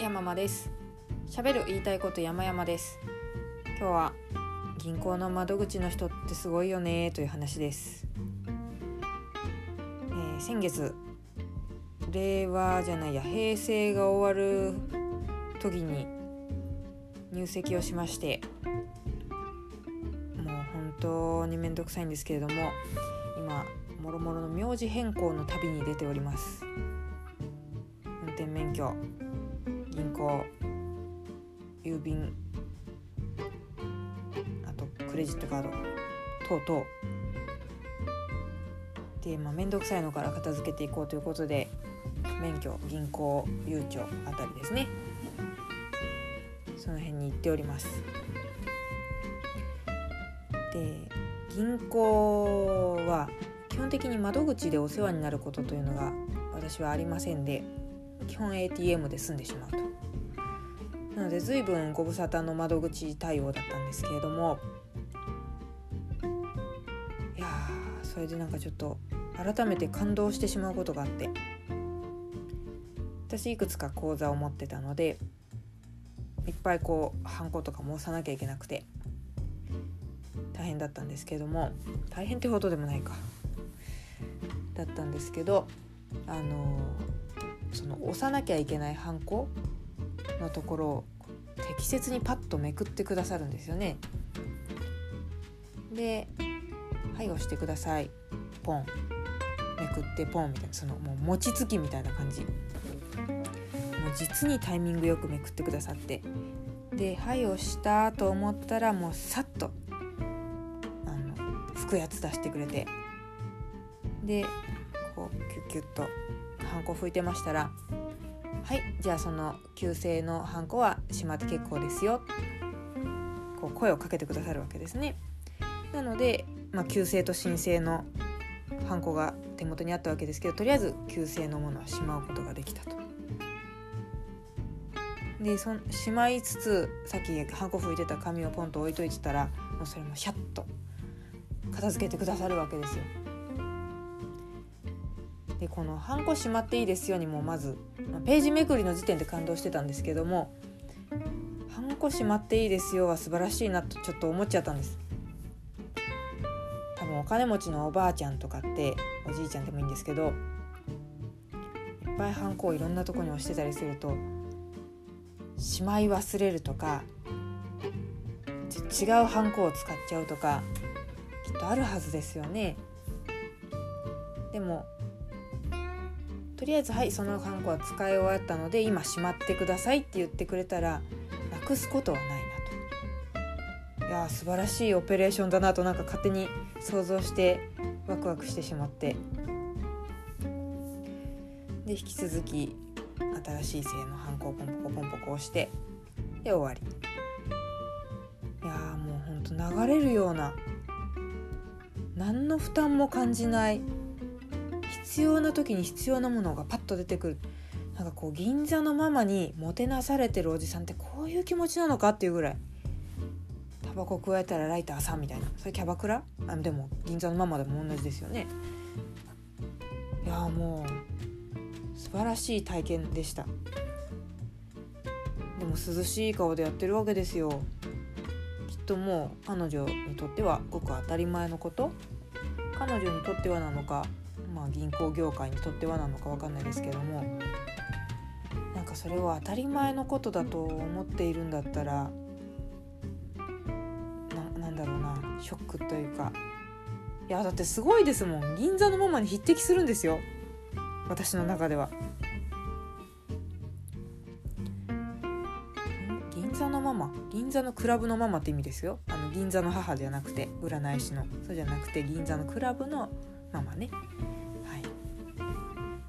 山間です。喋る言いたいこと山々です。今日は銀行の窓口の人ってすごいよねという話です、えー、先月令和じゃないや平成が終わる時に入籍をしましてもう本当に面倒くさいんですけれども今もろもろの名字変更の旅に出ております。運転免許銀行郵便あとクレジットカード等々。で、まあ、面倒くさいのから片付けていこうということで免許銀行ゆうちょあたりですね。その辺に行っております。で銀行は基本的に窓口でお世話になることというのが私はありませんで基本 ATM で済んでしまうと。なので随分ご無沙汰の窓口対応だったんですけれども。いやそれでなんかちょっと改めて感動してしまうことがあって。私いくつか講座を持ってたのでいっぱいこうハンコとかも押さなきゃいけなくて大変だったんですけども大変ってほどでもないか。だったんですけどあのその押さなきゃいけないハンコのところを適切にパッとめくってくださるんですよね。で「はい押してください」ポン。めくってポンみたいなそのもう餅つきみたいな感じ。もう実にタイミングよくめくってくださって。で「はい押した」と思ったらもうさっとあの拭くやつ出してくれて。でこうキュッキュッと。ハンコ拭いてましたらはいじゃあその旧姓のハンコはしまって結構ですよ。こう声をかけてくださるわけですね。なので、まあ、旧姓と新姓のハンコが手元にあったわけですけどとりあえず旧姓のものはしまうことができたと。でそしまいつつさっきハンコ拭いてた紙をポンと置いといてたらもうそれもシャッと片付けてくださるわけですよ。でこの「ハンコしまっていいですよ」にもまずページめくりの時点で感動してたんですけども「ハンコしまっていいですよ」は素晴らしいなとちょっと思っちゃったんです。多分お金持ちのおばあちゃんとかっておじいちゃんでもいいんですけどいっぱいハンコをいろんなとこに押してたりするとしまい忘れるとか違うハンコを使っちゃうとかきっとあるはずですよね。でもとりあえずはいそのハンコは使い終わったので今しまってくださいって言ってくれたらなくすことはないなと。いや素晴らしいオペレーションだなとなんか勝手に想像してワクワクしてしまって。で引き続き新しい性のハンコをポンポコポンポコ押してで終わり。いやもうほんと流れるような何の負担も感じない必要な時に必要なものがパッと出てくる。なんかこう銀座のママにもてなされてるおじさんってこういう気持ちなのかっていうぐらい。タバコ加えたらライターさんみたいな。それキャバクラ？あでも銀座のママでも同じですよね。いやもう素晴らしい体験でした。でも涼しい顔でやってるわけですよ。きっともう彼女にとってはごく当たり前のこと。彼女にとってはなのか。まあ、銀行業界にとってはなのか分かんないですけどもなんかそれを当たり前のことだと思っているんだったらななんだろうなショックというか。いやだってすごいですもん。銀座のママに匹敵するんですよ。私の中では。銀座のママ銀座のクラブのママって意味ですよ。あの銀座の母じゃなくて占い師の。そうじゃなくて銀座のクラブのママね。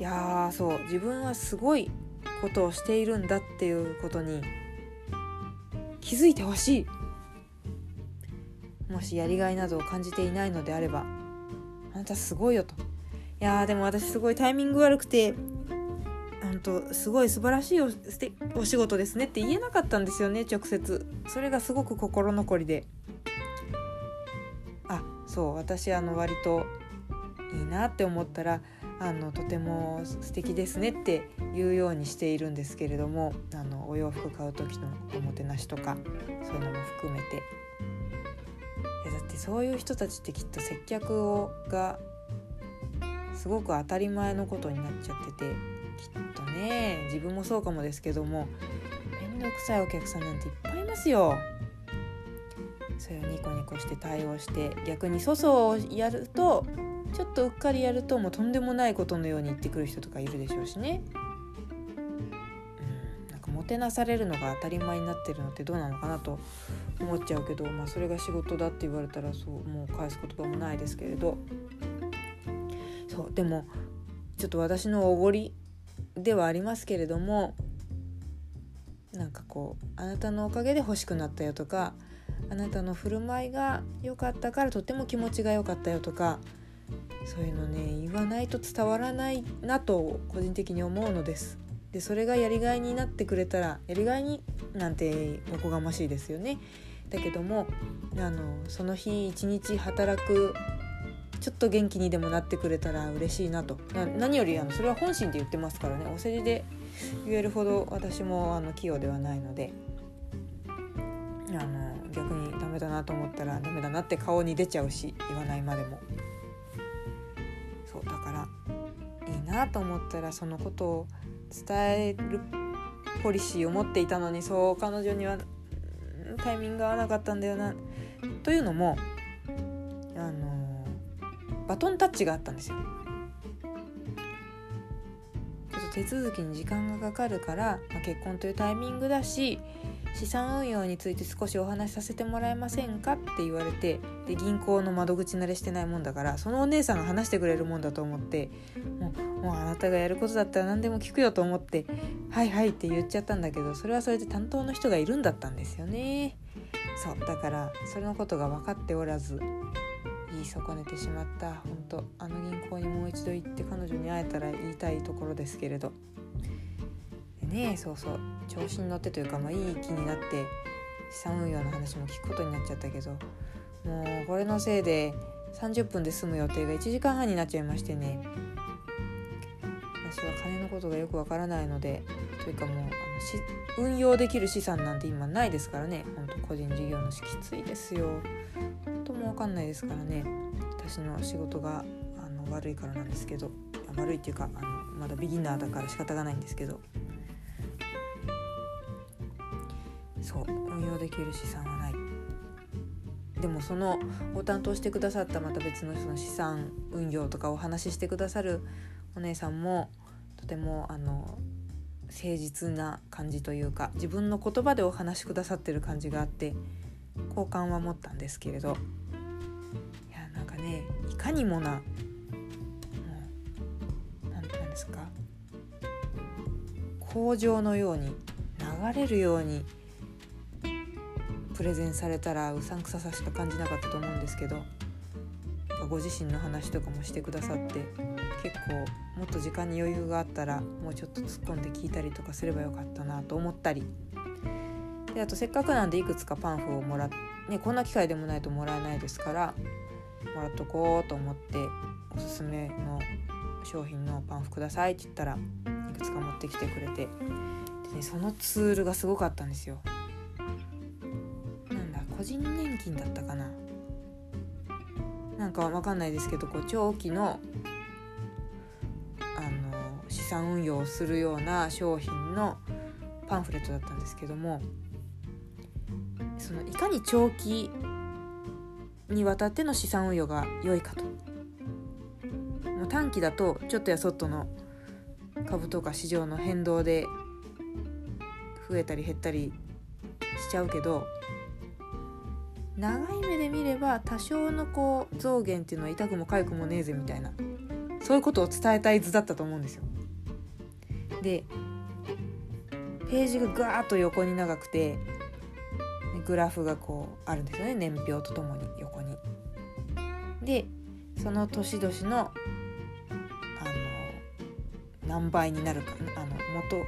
いやそう自分はすごいことをしているんだっていうことに気づいてほしい。もしやりがいなどを感じていないのであればあなたすごいよと。いやーでも私すごいタイミング悪くて本当すごい素晴らしいおお仕事ですねって言えなかったんですよね直接。それがすごく心残りで。あそう私あの割といいなって思ったらあのとても素敵ですねって言うようにしているんですけれどもあのお洋服買う時のおもてなしとかそういうのも含めていやだってそういう人たちってきっと接客をがすごく当たり前のことになっちゃっててきっとね自分もそうかもですけども面倒くさいお客さんなんていっぱいいますよ。それをニコニコして対応して逆に粗相をやるとちょっとうっかりやるともうとんでもないことのように言ってくる人とかいるでしょうしね。うんなんかもてなされるのが当たり前になってるのってどうなのかなと思っちゃうけど、まあ、それが仕事だって言われたらそうもう返す言葉もないですけれどそうでもちょっと私のおごりではありますけれどもなんかこうあなたのおかげで欲しくなったよとかあなたの振る舞いが良かったからとっても気持ちが良かったよとかそういうのね言わないと伝わらないなと個人的に思うのです。でそれがやりがいになってくれたらやりがいになんておこがましいですよね。だけどもあのその日一日働くちょっと元気にでもなってくれたら嬉しいなと何よりあのそれは本心で言ってますからねお世辞で言えるほど私もあの器用ではないのであの逆にダメだなと思ったらダメだなって顔に出ちゃうし言わないまでもそうだからいいなと思ったらそのことを伝えるポリシーを持っていたのにそう彼女にはタイミング合わなかったんだよなというのもあのバトンタッチがあったんですよ。ちょっと手続きに時間がかかるから、まあ、結婚というタイミングだし資産運用について少しお話しさせてもらえませんかって言われてで銀行の窓口慣れしてないもんだからそのお姉さんが話してくれるもんだと思ってもうもうあなたがやることだったら何でも聞くよと思って「はいはい」って言っちゃったんだけどそれはそれで担当の人がいるんだったんですよね。そうだからそれのことが分かっておらず言い損ねてしまった本当あの銀行にもう一度行って彼女に会えたら言いたいところですけれどねそうそう調子に乗ってというか、まあ、いい気になって資産運用の話も聞くことになっちゃったけどもうこれのせいで30分で済む予定が1時間半になっちゃいましてね。私は金のことがよくわからないのでというかもうあのし運用できる資産なんて今ないですからね。ほんと個人事業主きついですよ。本当もわかんないですからね。私の仕事があの悪いからなんですけど。悪いっていうかあのまだビギナーだから仕方がないんですけど。そう運用できる資産はない。でもそのご担当してくださったまた別のその資産運用とかお話ししてくださるお姉さんもとてもあの誠実な感じというか自分の言葉でお話しくださってる感じがあって好感は持ったんですけれど。いやなんかねいかにもな何て言うんですか工場のように流れるようにプレゼンされたらうさんくささしか感じなかったと思うんですけどご自身の話とかもしてくださって結構もっと時間に余裕があったらもうちょっと突っ込んで聞いたりとかすればよかったなと思ったりであとせっかくなんでいくつかパンフをもらっねこんな機会でもないともらえないですからもらっとこうと思っておすすめの商品のパンフくださいって言ったらいくつか持ってきてくれてで、ね、そのツールがすごかったんですよ。個人年金だったかな。なんかわかんないですけどこう長期のあの資産運用をするような商品のパンフレットだったんですけどもそのいかに長期にわたっての資産運用が良いかと。もう短期だとちょっとやそっとの株とか市場の変動で増えたり減ったりしちゃうけど長い目で見れば多少のこう増減っていうのは痛くも痒くもねえぜみたいなそういうことを伝えたい図だったと思うんですよ。でページがガーッと横に長くてグラフがこうあるんですよね年表とともに横に。でその年々のあの何倍になるかあの元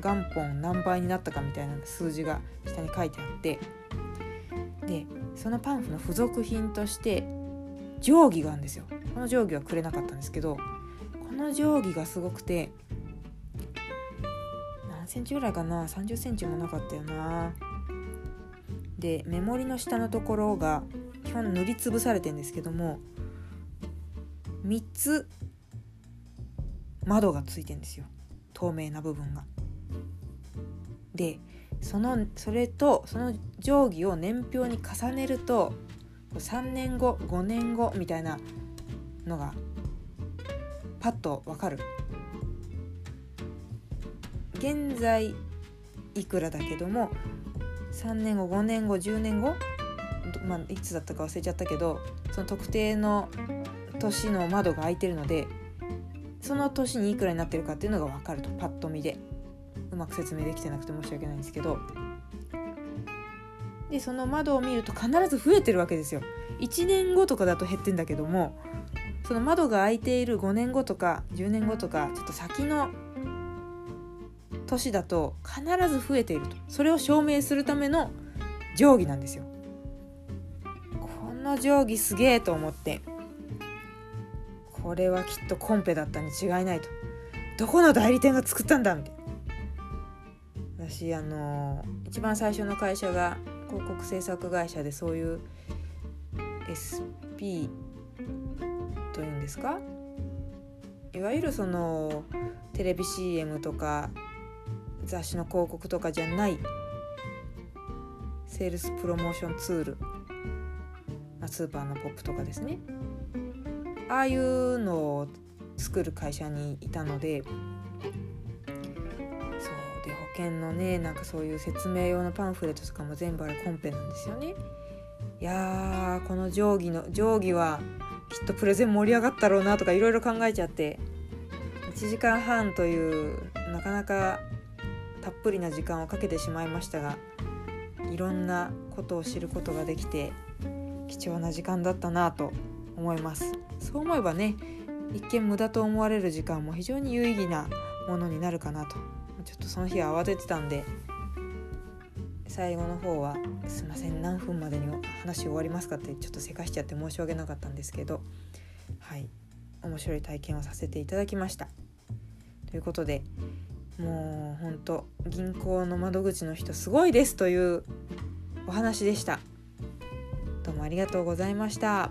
元本何倍になったかみたいな数字が下に書いてあってでそのパンフの付属品として定規があるんですよ。この定規はくれなかったんですけどこの定規がすごくて何センチぐらいかな？30センチもなかったよな。でメモリの下のところが基本塗りつぶされてんですけども3つ窓がついてんですよ。透明な部分が。でそのそれとその定規を年表に重ねると3年後5年後みたいなのがパッとわかる。現在いくらだけども3年後5年後10年後、まあ、いつだったか忘れちゃったけどその特定の年の窓が開いてるのでその年にいくらになってるかっていうのが分かるとパッと見で。うまく説明できてなくて申し訳ないんですけど。でその窓を見ると必ず増えてるわけですよ。1年後とかだと減ってんだけどもその窓が開いている5年後とか10年後とかちょっと先の年だと必ず増えていると。それを証明するための定規なんですよ。この定規すげえと思ってこれはきっとコンペだったに違いないと。どこの代理店が作ったんだみたいな。私あの一番最初の会社が広告制作会社でそういう SP というんですか？いわゆるそのテレビ CM とか雑誌の広告とかじゃないセールスプロモーションツール、まあ、スーパーのポップとかですね。ああいうのを作る会社にいたのでそうで保険のねなんかそういう説明用のパンフレットとかも全部あれコンペなんですよね。いやーこの定規の定規はきっとプレゼン盛り上がったろうなとかいろいろ考えちゃって。1時間半というなかなかたっぷりな時間をかけてしまいましたがいろんなことを知ることができて貴重な時間だったなと思います。そう思えばね一見無駄と思われる時間も非常に有意義なものになるかなと。ちょっとその日は慌ててたんで最後の方は「すいません何分までに話終わりますか?」ってちょっとせかしちゃって申し訳なかったんですけどはい面白い体験をさせていただきました。ということでもうほんと銀行の窓口の人すごいですというお話でした。どうもありがとうございました。